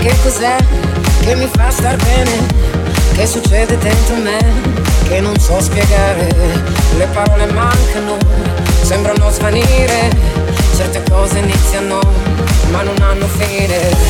che cos'è che mi fa star bene? Che succede dentro me? Che non so spiegare. Le parole mancano, sembrano svanire. Certe cose iniziano, ma non hanno fine.